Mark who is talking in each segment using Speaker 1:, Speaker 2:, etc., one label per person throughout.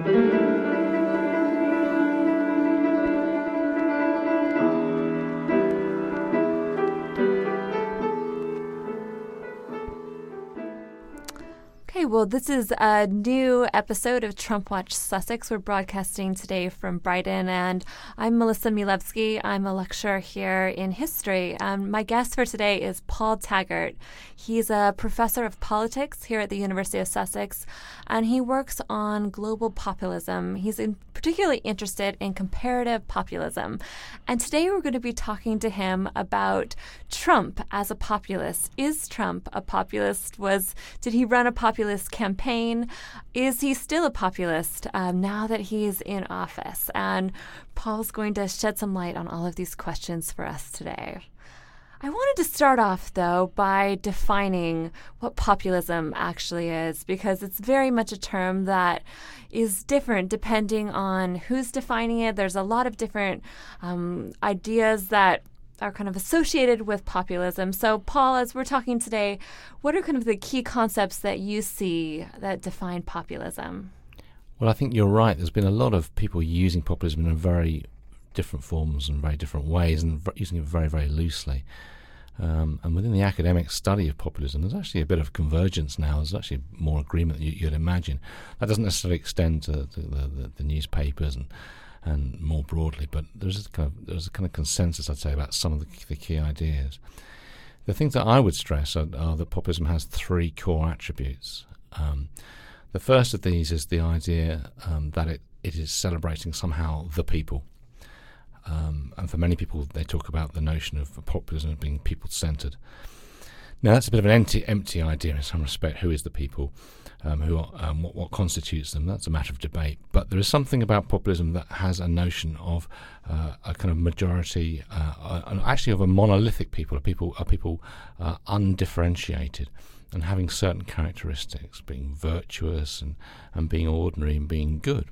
Speaker 1: Okay, well, this is a new episode of Trump Watch Sussex. We're broadcasting today from Brighton, and I'm Melissa Milewski. I'm a lecturer here in history. Um, my guest for today is Paul Taggart. He's a professor of politics here at the University of Sussex, and he works on global populism. He's in particularly interested in comparative populism. And today we're going to be talking to him about Trump as a populist. Is Trump a populist? Was did he run a populist campaign? Is he still a populist um, now that he's in office? And Paul's going to shed some light on all of these questions for us today. I wanted to start off, though, by defining what populism actually is, because it's very much a term that is different depending on who's defining it. There's a lot of different um, ideas that are kind of associated with populism. So, Paul, as we're talking today, what are kind of the key concepts that you see that define populism?
Speaker 2: Well, I think you're right. There's been a lot of people using populism in a very different forms and very different ways and using it very, very loosely. Um, and within the academic study of populism, there's actually a bit of convergence now. There's actually more agreement than you, would imagine. That doesn't necessarily extend to, the, the, the, newspapers and and more broadly, but there's a kind of there's a kind of consensus, I'd say, about some of the, the key ideas. The things that I would stress are, are that populism has three core attributes. Um, the first of these is the idea um, that it, it is celebrating somehow the people. And for many people, they talk about the notion of populism being people centered. Now, that's a bit of an empty, empty idea in some respect. Who is the people? Um, who are, um, what, what, constitutes them? That's a matter of debate. But there is something about populism that has a notion of uh, a kind of majority, uh, uh, actually of a monolithic people, a people, a people uh, undifferentiated and having certain characteristics, being virtuous and, and being ordinary and being good.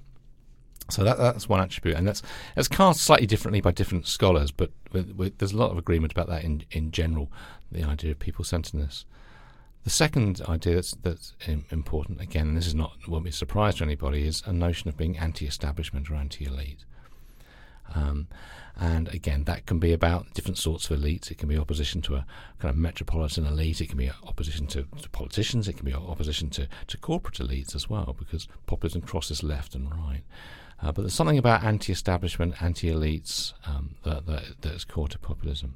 Speaker 2: So that, that's one attribute, and that's it's cast slightly differently by different scholars, but with, with, there's a lot of agreement about that in in general. The idea of people centeredness. The second idea that's that's important again, and this is not won't be a surprise to anybody, is a notion of being anti-establishment or anti-elite. Um, and again, that can be about different sorts of elites. It can be opposition to a kind of metropolitan elite. It can be opposition to, to politicians. It can be opposition to, to corporate elites as well, because populism crosses left and right. Uh, but there's something about anti-establishment, anti-elites um, that, that, that is core to populism.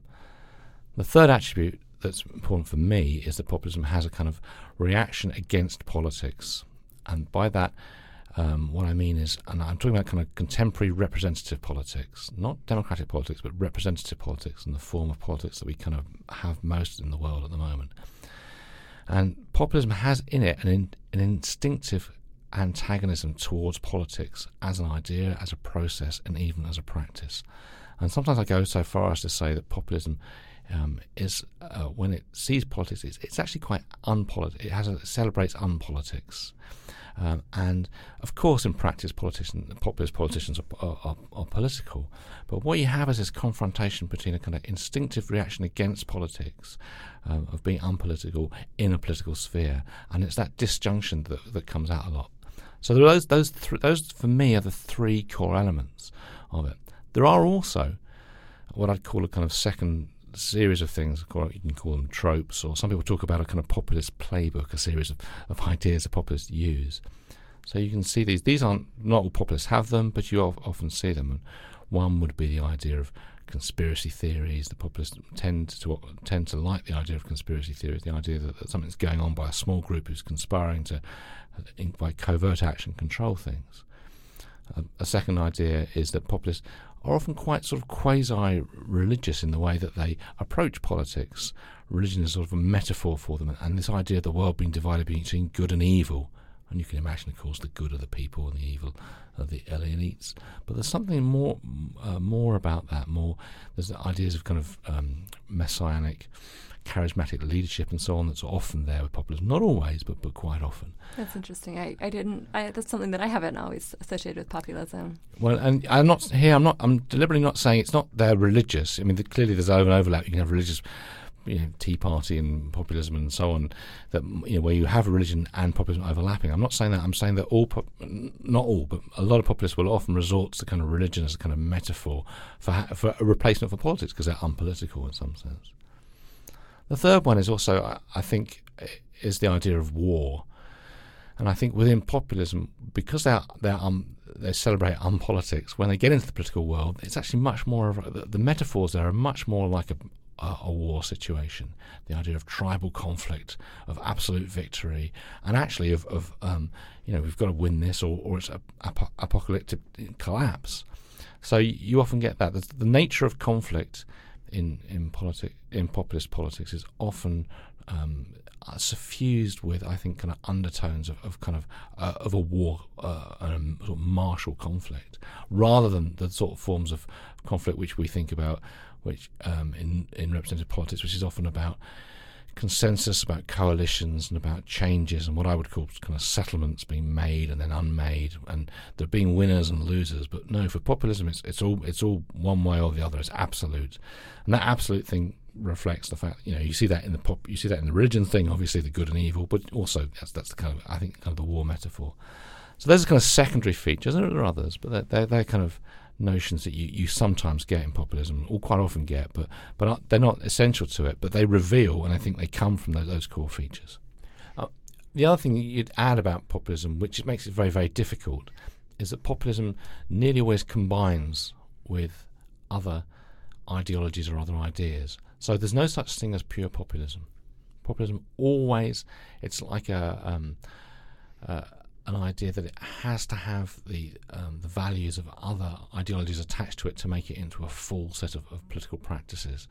Speaker 2: The third attribute that's important for me is that populism has a kind of reaction against politics, and by that, um, what I mean is, and I'm talking about kind of contemporary representative politics, not democratic politics, but representative politics in the form of politics that we kind of have most in the world at the moment. And populism has in it an, in, an instinctive antagonism towards politics as an idea, as a process, and even as a practice. And sometimes I go so far as to say that populism um, is, uh, when it sees politics, it's, it's actually quite unpolitical. It has a, it celebrates unpolitics. Um, and of course, in practice, politicians, populist politicians are, are, are, political. But what you have is this confrontation between a kind of instinctive reaction against politics, um, of being unpolitical in a political sphere, and it's that disjunction that, that comes out a lot. So those those th- those for me are the three core elements of it. There are also what I'd call a kind of second series of things. You can call them tropes, or some people talk about a kind of populist playbook, a series of, of ideas that populists use. So you can see these. These aren't not all populists have them, but you often see them. And one would be the idea of conspiracy theories. The populists tend to tend to like the idea of conspiracy theories, the idea that, that something's going on by a small group who's conspiring to, in, by covert action, control things. Uh, a second idea is that populists are often quite sort of quasi-religious in the way that they approach politics. Religion is sort of a metaphor for them, and this idea of the world being divided between good and evil and you can imagine, of course, the good of the people and the evil of the elites. But there's something more, uh, more about that. More, there's ideas of kind of um, messianic, charismatic leadership and so on. That's often there with populism. Not always, but but quite often.
Speaker 1: That's interesting. I, I didn't. I, that's something that I haven't always associated with populism.
Speaker 2: Well, and I'm not here. I'm not. I'm deliberately not saying it's not they're religious. I mean, the, clearly there's an overlap. You can have religious you know, Tea Party and populism and so on, that you know where you have religion and populism overlapping. I'm not saying that. I'm saying that all, pop, not all, but a lot of populists will often resort to kind of religion as a kind of metaphor for ha- for a replacement for politics because they're unpolitical in some sense. The third one is also, I, I think, is the idea of war. And I think within populism, because they're, they're um, they celebrate unpolitics, when they get into the political world, it's actually much more of a, the, the metaphors there are much more like a, a, a, war situation. The idea of tribal conflict, of absolute victory, and actually of, of um, you know, we've got to win this or, or it's a, ap- apocalyptic collapse. So you often get that. The, nature of conflict in in politic in populist politics is often um, suffused with, I think, kind of undertones of, of kind of uh, of a war uh, sort of martial conflict, rather than the sort of forms of conflict which we think about, which um, in in representative politics, which is often about consensus about coalitions and about changes and what I would call kind of settlements being made and then unmade and there being winners and losers. But no, for populism, it's it's all it's all one way or the other. It's absolute, and that absolute thing reflects the fact you know you see that in the pop you see that in the religion thing obviously the good and evil but also that's that's the kind of I think kind of the war metaphor so those are kind of secondary features there are others but they're, they're, they're kind of notions that you, you sometimes get in populism, or quite often get, but but they're not essential to it. But they reveal, and I think they come from those, those core features. Uh, the other thing you'd add about populism, which makes it very very difficult, is that populism nearly always combines with other ideologies or other ideas. So there's no such thing as pure populism. Populism always it's like a um, uh, an idea that it has to have the um, the values of other ideologies attached to it to make it into a full set of, of political practices.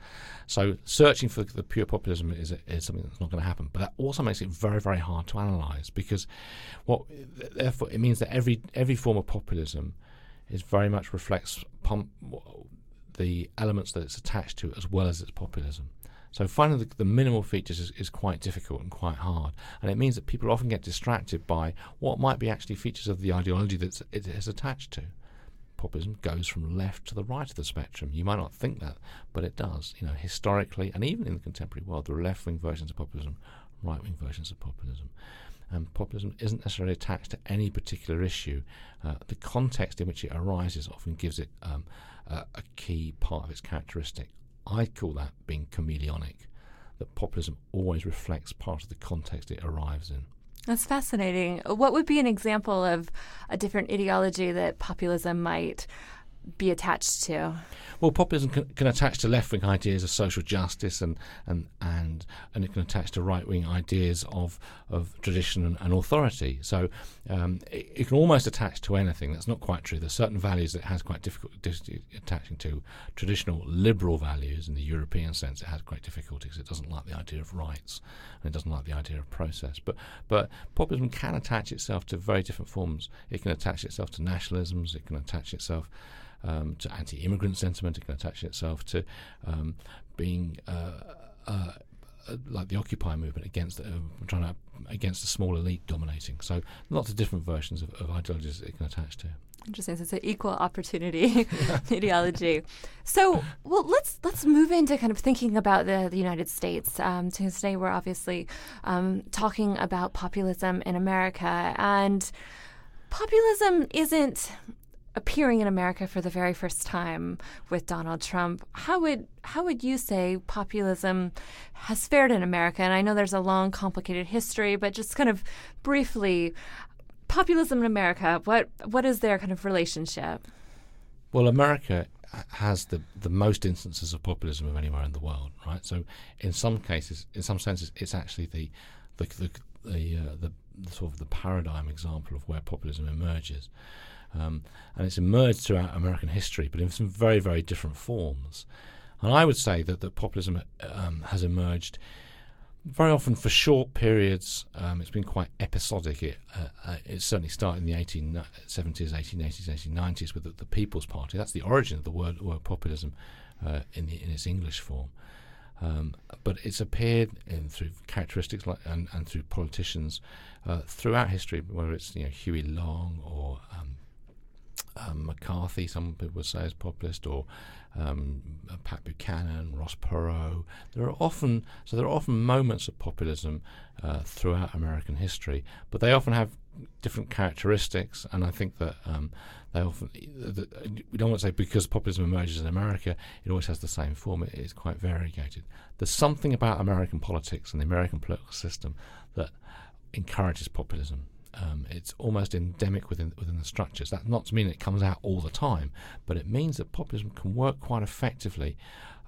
Speaker 2: So searching for the pure populism is, is something that's not going to happen. But that also makes it very very hard to analyse because what therefore it means that every every form of populism is very much reflects pump, the elements that it's attached to as well as its populism. So finding the, the minimal features is, is, quite difficult and quite hard, and it means that people often get distracted by what might be actually features of the ideology that it is attached to. Populism goes from left to the right of the spectrum. You might not think that, but it does. You know, historically, and even in the contemporary world, there are left-wing versions of populism, right-wing versions of populism. And populism isn't necessarily attached to any particular issue. Uh, the context in which it arises often gives it um, a, a key part of its characteristic. I call that being chameleonic, that populism always reflects part of the context it arrives in.
Speaker 1: That's fascinating. What would be an example of a different ideology that populism might be attached to?
Speaker 2: Well, populism can, can attach to left wing ideas of social justice, and and and and it can attach to right wing ideas of of tradition and, and authority. So um, it, it, can almost attach to anything. That's not quite true. There's certain values that it has quite difficulty attaching to. Traditional liberal values in the European sense, it has great difficulties. It doesn't like the idea of rights, and it doesn't like the idea of process. But but populism can attach itself to very different forms. It can attach itself to nationalisms. It can attach itself um, to anti-immigrant sentiment. It can attach itself to um, being uh, uh, like the Occupy movement against uh, trying to against the small elite dominating. So lots of different versions of, of ideologies it can attach to.
Speaker 1: Interesting. So it's an equal opportunity ideology. So, well, let's let's move into kind of thinking about the, the United States. Um, today, we're obviously um, talking about populism in America, and populism isn't appearing in America for the very first time with Donald Trump. How would how would you say populism has fared in America? And I know there's a long, complicated history, but just kind of briefly, populism in America. What what is their kind of relationship?
Speaker 2: Well, America has the the most instances of populism of anywhere in the world, right? So, in some cases, in some senses, it's actually the the the the, uh, the, sort of the paradigm example of where populism emerges. Um, and it's emerged throughout American history, but in some very, very different forms. And I would say that, that populism um, has emerged very often for short periods. Um, it's been quite episodic. It, uh, uh, it certainly started in the 1870s, 1880s, 1890s with the, the, People's Party. That's the origin of the word, word populism uh, in, the, in its English form. Um, but it's appeared in, through characteristics like, and, and through politicians uh, throughout history, whether it's you know Huey Long or um, um, McCarthy, some people would say is populist, or um, Pat Buchanan, Ross Perot. There are often so there are often moments of populism uh, throughout American history, but they often have different characteristics, and I think that um, they often we don't want to say because populism emerges in America, it always has the same form. It is quite variegated. There's something about American politics and the American political system that encourages populism. Um, it's almost endemic within within the structures. That's not to mean it comes out all the time, but it means that populism can work quite effectively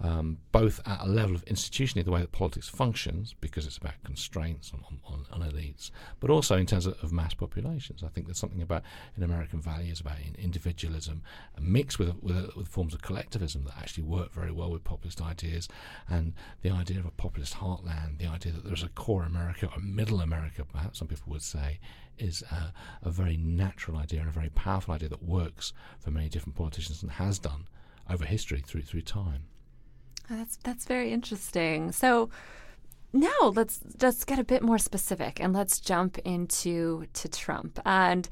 Speaker 2: um, both at a level of institutionally the way that politics functions, because it's about constraints on, on, on elites, but also in terms of, of, mass populations. I think there's something about in American values about individualism mixed with, with, with forms of collectivism that actually work very well with populist ideas, and the idea of a populist heartland, the idea that there's a core America, a middle America, perhaps some people would say, is a, a very natural idea and a very powerful idea that works for many different politicians and has done over history through through time.
Speaker 1: Oh, that's that's very interesting. So now let's just get a bit more specific and let's jump into to Trump. And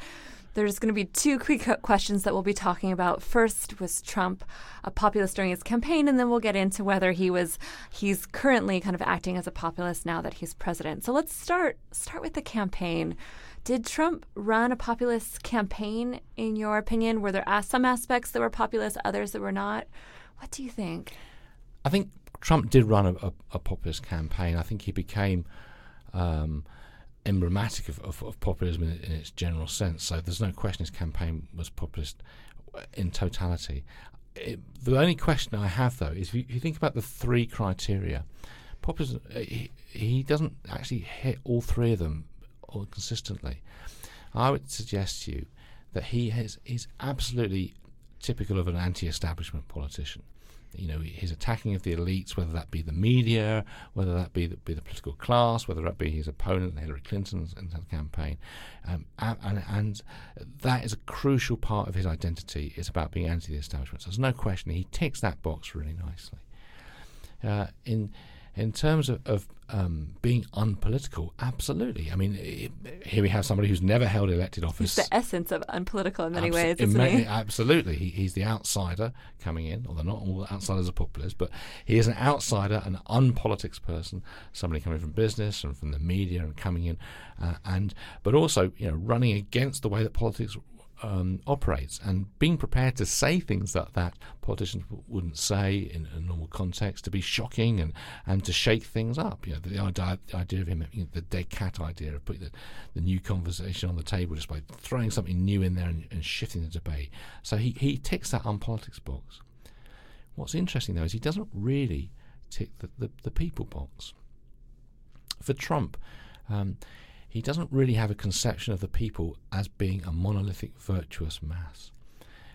Speaker 1: there's going to be two quick questions that we'll be talking about. First, was Trump a populist during his campaign, and then we'll get into whether he was he's currently kind of acting as a populist now that he's president. So let's start start with the campaign. Did Trump run a populist campaign in your opinion? Were there uh, some aspects that were populist, others that were not? What do you think?
Speaker 2: I think Trump did run a, a, a populist campaign. I think he became um, emblematic of, of, of populism in, in, its general sense. So there's no question his campaign was populist in totality. It, the only question I have, though, is if you, if you think about the three criteria, populism, he, he, doesn't actually hit all three of them all consistently. I would suggest to you that he is absolutely typical of an anti-establishment politician you know his attacking of the elites, whether that be the media, whether that be the, be the political class, whether that be his opponent Hillary Clinton's campaign, um, and, and, that is a crucial part of his identity. It's about being anti the establishment. So there's no question he ticks that box really nicely. Uh, in in terms of, of um, being unpolitical, absolutely. I mean, it, here we have somebody who's never held elected office.
Speaker 1: He's the essence of unpolitical in many ways, isn't he?
Speaker 2: Absolutely. He, he's the outsider coming in, although not all outsiders are populists, but he is an outsider, an unpolitics person, somebody coming from business and from the media and coming in, uh, and but also you know running against the way that politics um, operates and being prepared to say things that that politicians wouldn't say in a normal context to be shocking and, and to shake things up. You know, the, the idea, the idea of him, you know, the dead cat idea of putting the, the, new conversation on the table just by throwing something new in there and, and shifting the debate. So he, he ticks that unpolitics box. What's interesting though is he doesn't really tick the, the, the people box. For Trump, um, he doesn't really have a conception of the people as being a monolithic, virtuous mass.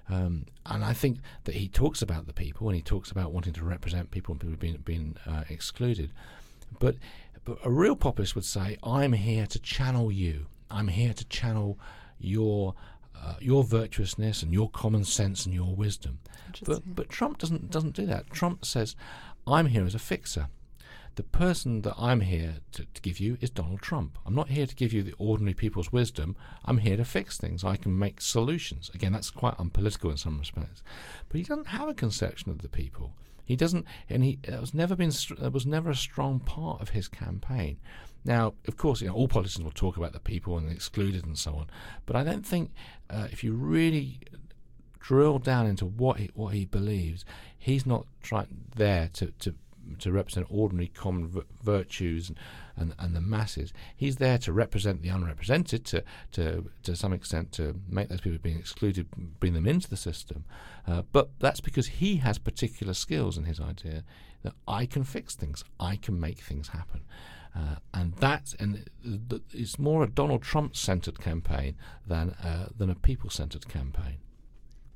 Speaker 2: Um, and I think that he talks about the people and he talks about wanting to represent people and people being, being uh, excluded. But, but a real populist would say, I'm here to channel you. I'm here to channel your uh, your virtuousness and your common sense and your wisdom. But but Trump doesn't doesn't do that. Trump says, I'm here as a fixer the person that I'm here to, to, give you is Donald Trump. I'm not here to give you the ordinary people's wisdom. I'm here to fix things. I can make solutions. Again, that's quite unpolitical in some respects. But he doesn't have a conception of the people. He doesn't, and he was never been. It was never a strong part of his campaign. Now, of course, you know, all politicians will talk about the people and the excluded and so on. But I don't think uh, if you really drill down into what he, what he believes, he's not trying there to, to to represent ordinary common v- virtues and, and, and the masses. He's there to represent the unrepresented, to to to some extent to make those people being excluded, bring them into the system. Uh, but that's because he has particular skills in his idea that I can fix things, I can make things happen. Uh, and that's and it's more a Donald Trump centered campaign than uh, than a people centered campaign.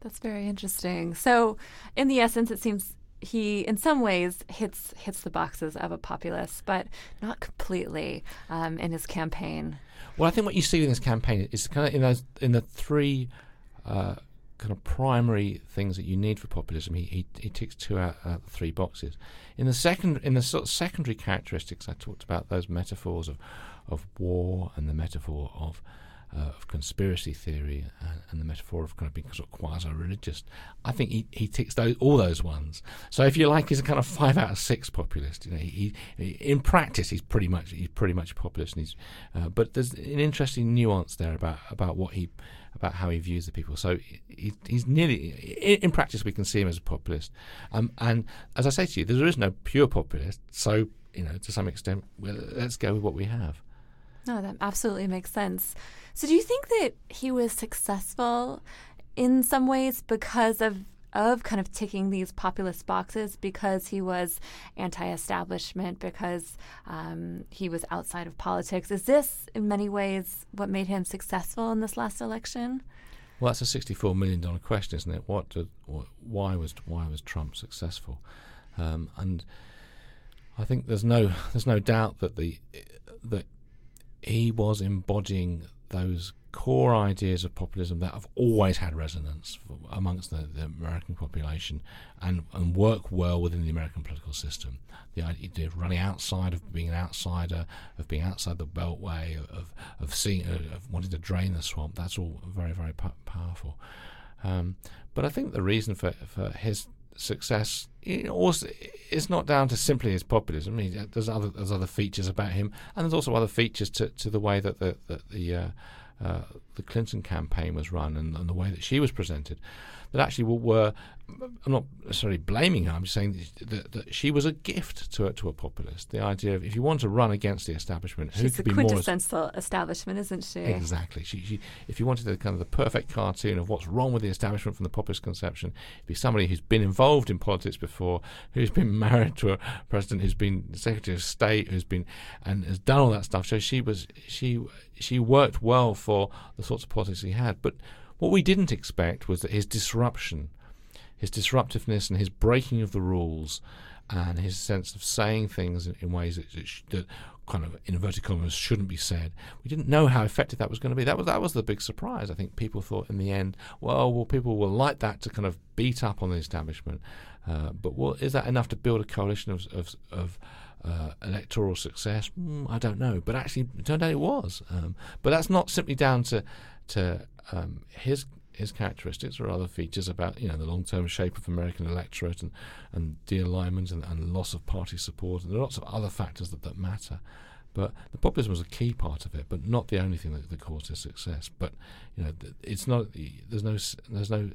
Speaker 1: That's very interesting. So, in the essence, it seems he in some ways hits hits the boxes of a populist, but not completely um, in his campaign.
Speaker 2: Well, I think what you see in this campaign is kind of in those in the three uh, kind of primary things that you need for populism. He he, he ticks two out of the three boxes. In the second in the sort of secondary characteristics, I talked about those metaphors of of war and the metaphor of uh, of conspiracy theory and, and, the metaphor of kind of being sort of quasi-religious. I think he, he ticks those, all those ones. So if you like, he's a kind of five out of six populist. You know, he, he in practice he's pretty much he's pretty much a populist. And he's, uh, but there's an interesting nuance there about about what he about how he views the people. So he, he's nearly in, in, practice we can see him as a populist. Um, and as I say to you, there is no pure populist. So you know, to some extent, well, let's go with what we have.
Speaker 1: No, that absolutely makes sense. So, do you think that he was successful in some ways because of of kind of ticking these populist boxes because he was anti-establishment, because um, he was outside of politics. Is this, in many ways, what made him successful in this last election?
Speaker 2: Well, that's a sixty-four million dollar question, isn't it? What, did, why was why was Trump successful? Um, and I think there's no there's no doubt that the that he was embodying those core ideas of populism that have always had resonance amongst the, the American population and, and work well within the American political system. The idea of running outside, of being an outsider, of being outside the beltway, of of seeing, of wanting to drain the swamp. That's all very very powerful. Um, but I think the reason for for his success also it's not down to simply his populism. Mean, there's other there's other features about him, and there's also other features to, to the way that the that the uh, uh, the Clinton campaign was run and, and, the way that she was presented that actually were, I'm not necessarily blaming her. I'm just saying that, that, she was a gift to a, to a populist. The idea of if you want to run against the establishment,
Speaker 1: She's
Speaker 2: who
Speaker 1: could
Speaker 2: be
Speaker 1: more quintessential establishment, isn't she?
Speaker 2: Exactly. She, she, if you wanted the kind of the perfect cartoon of what's wrong with the establishment from the populist conception, if be somebody who's been involved in politics before, who's been married to a president, who's been Secretary of State, who's been and has done all that stuff. So she was she she worked well for the sorts of politics he had, but what we didn't expect was that his disruption, his disruptiveness, and his breaking of the rules, and his sense of saying things in, in ways that, that, kind of in inverted commas shouldn't be said. We didn't know how effective that was going to be. That was that was the big surprise. I think people thought in the end, well, well, people will like that to kind of beat up on the establishment, uh, but well, is that enough to build a coalition of of, of uh, electoral success? Mm, I don't know, but actually, it turned out it was. Um, but that's not simply down to to um, his his characteristics or other features about you know the long term shape of American electorate and and de-alignment and, and loss of party support and there are lots of other factors that, that matter. But the populism was a key part of it, but not the only thing that, that caused his success. But you know, it's not. There's no. There's no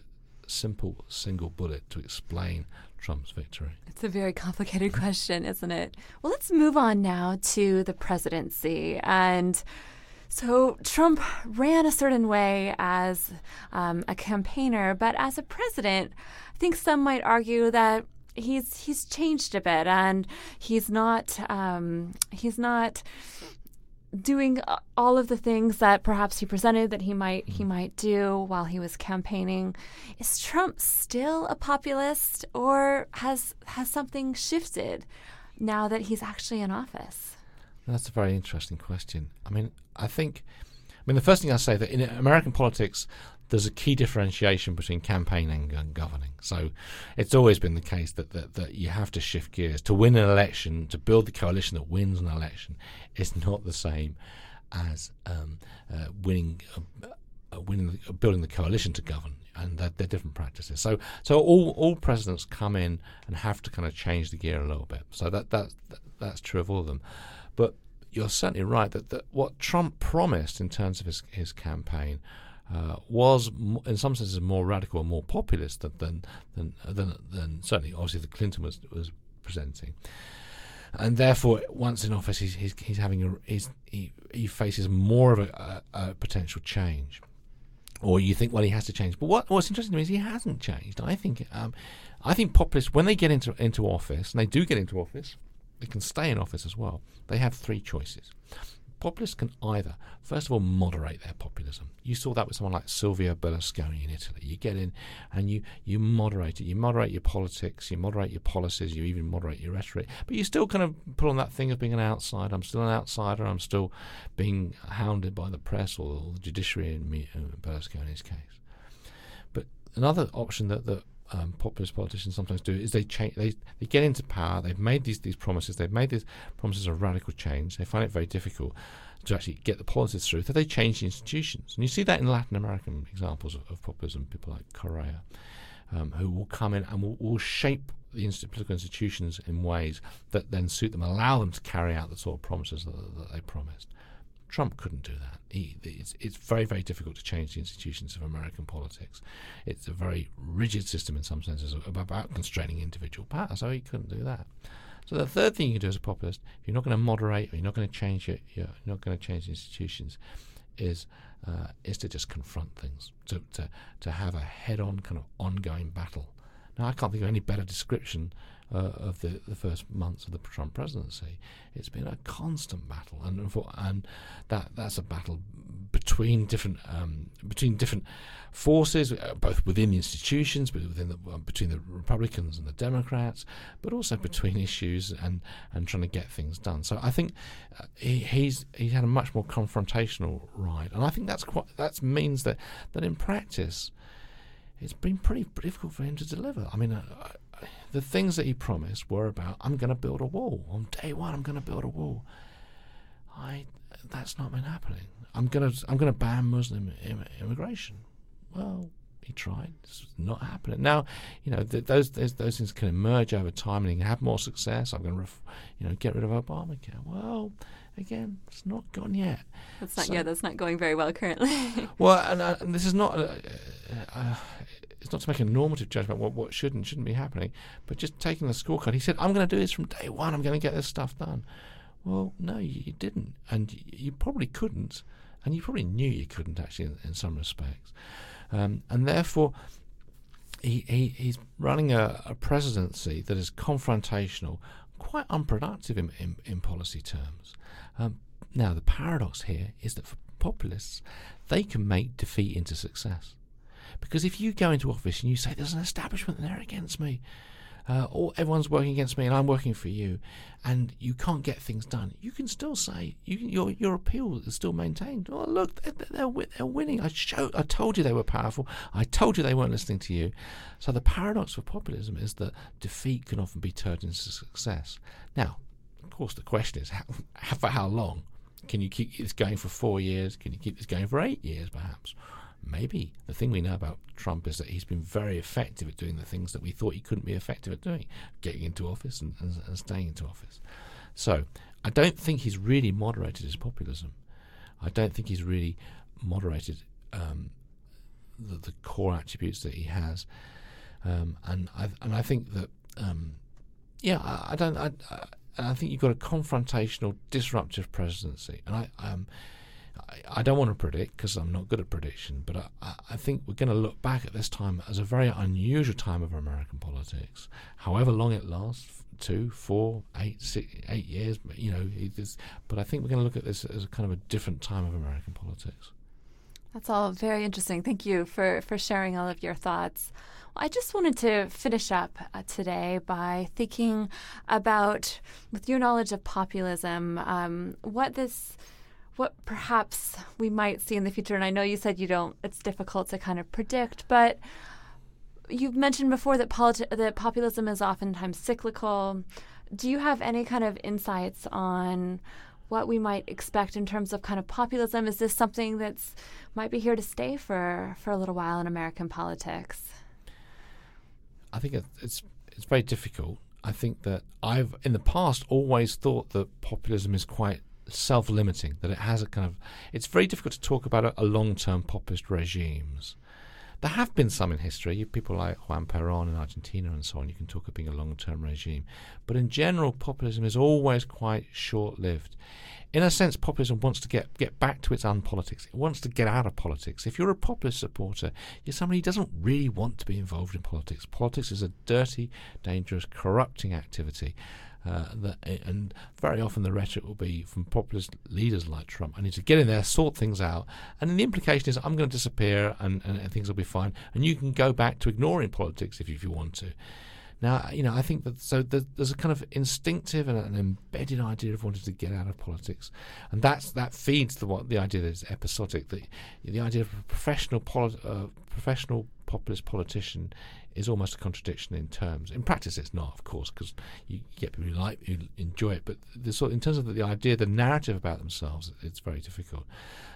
Speaker 2: simple single bullet to explain Trump's victory.
Speaker 1: It's a very complicated question, isn't it? Well, let's move on now to the presidency and. So Trump ran a certain way as um, a campaigner, but as a president, I think some might argue that he's he's changed a bit, and he's not um, he's not doing all of the things that perhaps he presented that he might he might do while he was campaigning. Is Trump still a populist, or has has something shifted now that he's actually in office?
Speaker 2: That's a very interesting question. I mean, I think, I mean, the first thing I say that in American politics, there's a key differentiation between campaigning and governing. So it's always been the case that, that, that you have to shift gears. To win an election, to build the coalition that wins an election, is not the same as um, uh, winning, uh, uh, winning, uh, building the coalition to govern. And they're, they're, different practices. So, so all all presidents come in and have to kind of change the gear a little bit. So that that, that that's true of all of them. But you're certainly right that, that what Trump promised in terms of his, his campaign uh, was, in some senses, more radical and more populist than than, than, than, than certainly, obviously, the Clinton was was presenting. And therefore, once in office, he's he's, he's having a he's, he he faces more of a, a, a potential change or you think, well, he has to change. But what, what's interesting to me is he hasn't changed. I think, um, I think populists when they get into into office, and they do get into office, they can stay in office as well. They have three choices. Populists can either, first of all, moderate their populism. You saw that with someone like Silvio Berlusconi in Italy. You get in and you, you moderate it. You moderate your politics, you moderate your policies, you even moderate your rhetoric. But you still kind of put on that thing of being an outsider. I'm still an outsider. I'm still being hounded by the press or the judiciary in uh, Berlusconi's case. But another option that, that um, populist politicians sometimes do is they change. They, they get into power. They've made these these promises. They've made these promises of radical change. They find it very difficult to actually get the policies through. So they change the institutions, and you see that in Latin American examples of, of populism. People like Correa, um, who will come in and will, will shape the political institutions in ways that then suit them, allow them to carry out the sort of promises that, that they promised. Trump couldn't do that. He, it's, it's, very, very difficult to change the institutions of American politics. It's a very rigid system in some senses about constraining individual power, so he couldn't do that. So the third thing you can do as a populist, if you're not going to moderate or you're not going to change it, you're not going to change the institutions, is uh, is to just confront things, to, to to have a head-on kind of ongoing battle. Now I can't think of any better description uh, of the, the first months of the Trump presidency. It's been a constant battle, and for, and that that's a battle between different um, between different forces, uh, both within the institutions, but within the, between the Republicans and the Democrats, but also between issues and, and trying to get things done. So I think uh, he, he's he's had a much more confrontational ride, and I think that's quite that means that that in practice, it's been pretty difficult for him to deliver. I mean. Uh, the things that he promised were about I'm going to build a wall on day one. I'm going to build a wall. I that's not been happening. I'm gonna I'm gonna ban Muslim Im- immigration. Well, he tried. It's not happening. Now, you know th- those, those, those things can emerge over time and he can have more success. I'm going to ref- you know get rid of Obamacare. Well, again, it's not gone yet.
Speaker 1: That's not so, yeah. That's not going very well currently.
Speaker 2: well, and, uh, and, this is not. Uh, uh, it's not to make a normative judgment what what should and shouldn't be happening, but just taking the scorecard. He said, "I'm going to do this from day one. I'm going to get this stuff done." Well, no, you, didn't, and you probably couldn't and you probably knew you couldn't actually in, in some respects. Um, and therefore, he, he, he's running a, a, presidency that is confrontational, quite unproductive in, in, in policy terms. Um, now, the paradox here is that for populists, they can make defeat into success. Because if you go into office and you say, there's an establishment there against me, uh, or everyone's working against me and I'm working for you, and you can't get things done, you can still say you, your your appeal is still maintained. Oh, look, they're, they're, they're winning. I showed, I told you they were powerful. I told you they weren't listening to you. So the paradox of populism is that defeat can often be turned into success. Now, of course, the question is how, for how long? Can you keep this going for four years? Can you keep this going for eight years, perhaps? Maybe the thing we know about Trump is that he's been very effective at doing the things that we thought he couldn't be effective at doing, getting into office and, and, and staying into office. So I don't think he's really moderated his populism. I don't think he's really moderated um, the, the, core attributes that he has, um, and I and I think that um, yeah, I, I don't I, I, I think you've got a confrontational, disruptive presidency, and I um, I, don't want to predict because I'm not good at prediction, but I, I think we're going to look back at this time as a very unusual time of American politics. However long it lasts, two, four, eight, six, eight years, you know, but I think we're going to look at this as a kind of a different time of American politics.
Speaker 1: That's all very interesting. Thank you for, for sharing all of your thoughts. I just wanted to finish up uh, today by thinking about, with your knowledge of populism, um, what this what perhaps we might see in the future. And I know you said you don't, it's difficult to kind of predict, but you've mentioned before that, politi- that populism is oftentimes cyclical. Do you have any kind of insights on what we might expect in terms of kind of populism? Is this something that's might be here to stay for, for a little while in American politics?
Speaker 2: I think it's it's very difficult. I think that I've in the past always thought that populism is quite self-limiting that it has a kind of it's very difficult to talk about a, a long-term populist regimes there have been some in history people like Juan Perón in Argentina and so on you can talk of being a long-term regime but in general populism is always quite short-lived in a sense, populism wants to get, get back to its unpolitics. It wants to get out of politics. If you're a populist supporter, you're somebody who doesn't really want to be involved in politics. Politics is a dirty, dangerous, corrupting activity. Uh, that, and very often the rhetoric will be from populist leaders like Trump. I need to get in there, sort things out, and the implication is I'm going to disappear and, and, and things will be fine. And you can go back to ignoring politics if, if you want to. Now, you know, I think that so there's a kind of instinctive and an embedded idea of wanting to get out of politics, and that's that feeds the what the idea that it's episodic. The the idea of professional poli- uh, professional populist politician is almost a contradiction in terms. In practice, it's not, of course, because you get people who like, who enjoy it. But the sort, in terms of the, the idea, the narrative about themselves, it's very difficult.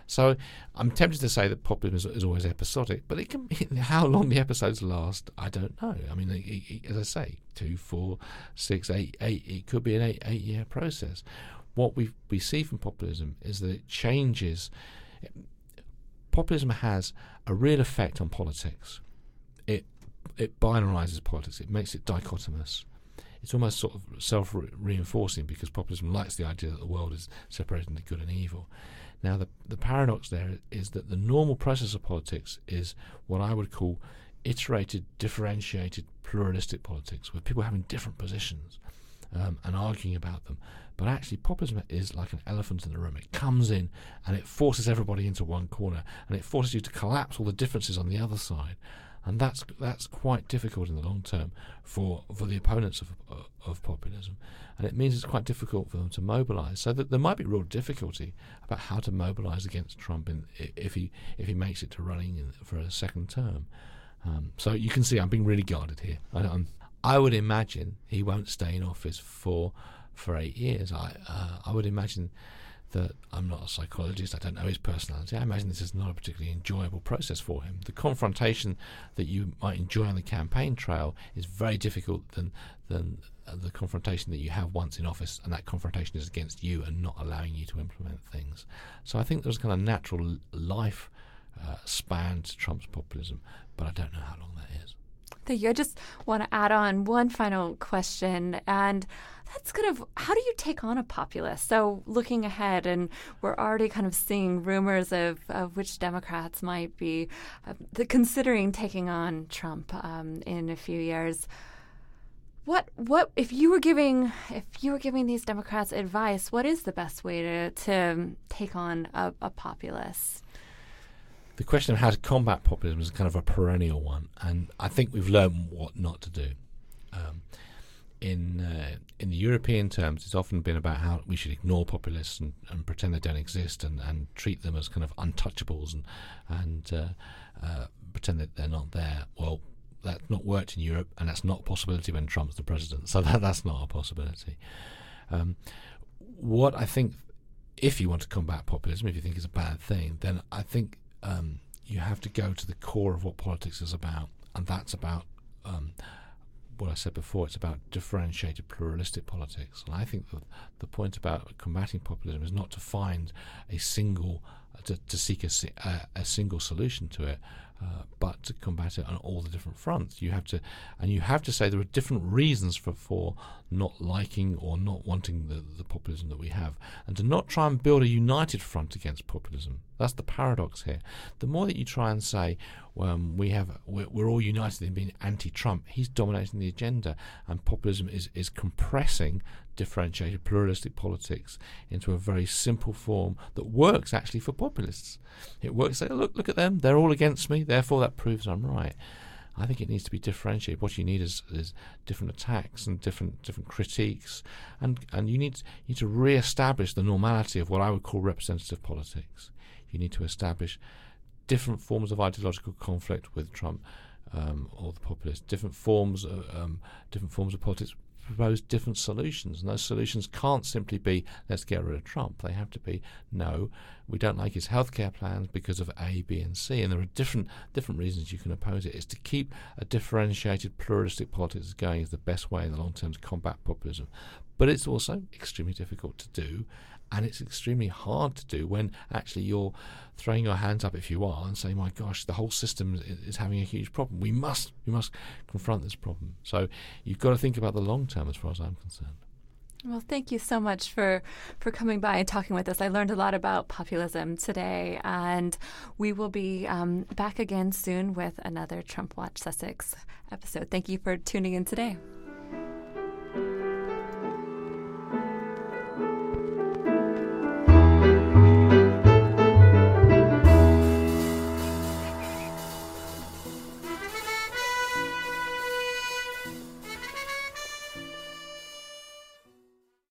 Speaker 2: So I'm tempted to say that populism is, is, always episodic, but it can. How long the episodes last, I don't know. I mean, it, it, as I say, two, four, six, eight, eight. It could be an eight eight year process. What we we see from populism is that it changes. Populism has a real effect on politics. It binarizes politics. It makes it dichotomous. It's almost sort of self reinforcing because populism likes the idea that the world is separated into good and evil. Now, the, the paradox there is that the normal process of politics is what I would call iterated, differentiated, pluralistic politics, with people having different positions um, and arguing about them. But actually, populism is like an elephant in the room. It comes in and it forces everybody into one corner, and it forces you to collapse all the differences on the other side and that's that's quite difficult in the long term for for the opponents of of populism, and it means it's quite difficult for them to mobilise. So that there might be real difficulty about how to mobilise against Trump in, if he if he makes it to running in, for a second term. Um, so you can see I'm being really guarded here. I, I would imagine he won't stay in office for for eight years. I uh, I would imagine that I'm not a psychologist, I don't know his personality. I imagine this is not a particularly enjoyable process for him. The confrontation that you might enjoy on the campaign trail is very difficult than than uh, the confrontation that you have once in office, and that confrontation is against you and not allowing you to implement things. So I think there's kind of natural life uh, span to Trump's populism, but I don't know how long that is.
Speaker 1: Thank you. I just want to add on one final question, and that's kind of how do you take on a populist? So looking ahead, and we're already kind of seeing rumors of, of which Democrats might be uh, considering taking on Trump um, in a few years. What what if you were giving if you were giving these Democrats advice? What is the best way to to take on a, a populist?
Speaker 2: The question of how to combat populism is kind of a perennial one, and I think we've learned what not to do. Um, in uh, in the European terms, it's often been about how we should ignore populists and, and pretend they don't exist and, and treat them as kind of untouchables and and uh, uh, pretend that they're not there. Well, that's not worked in Europe, and that's not a possibility when Trump's the president. So that that's not a possibility. Um, what I think, if you want to combat populism, if you think it's a bad thing, then I think um, you have to go to the core of what politics is about, and that's about um, what I said before, it's about differentiated pluralistic politics. And I think the point about combating populism is not to find a single, uh, to, to seek a, uh, a single solution to it, uh, but to combat it on all the different fronts. You have to, and you have to say there are different reasons for, for not liking or not wanting the, the populism that we have, and to not try and build a united front against populism. That's the paradox here. The more that you try and say, um, we have we're, we're, all united in being anti-Trump, he's dominating the agenda, and populism is is compressing differentiated pluralistic politics into a very simple form that works actually for populists. It works. Look, look at them. They're all against me. Therefore, that proves I'm right. I think it needs to be differentiated. What you need is, is different attacks and different different critiques, and and you need you need to re-establish the normality of what I would call representative politics. You need to establish different forms of ideological conflict with Trump um, or the populists, different forms of um, different forms of politics propose different solutions, and those solutions can't simply be let's get rid of Trump. They have to be no, we don't like his healthcare plans because of A, B, and C, and there are different different reasons you can oppose it. it. Is to keep a differentiated, pluralistic politics going is the best way in the long term to combat populism, but it's also extremely difficult to do, and it's extremely hard to do when actually you're throwing your hands up if you are and saying, "My gosh, the whole system is having a huge problem. We must, we must confront this problem." So you've got to think about the long term, as far as I'm concerned.
Speaker 1: Well, thank you so much for for coming by and talking with us. I learned a lot about populism today, and we will be um, back again soon with another Trump Watch Sussex episode. Thank you for tuning in today.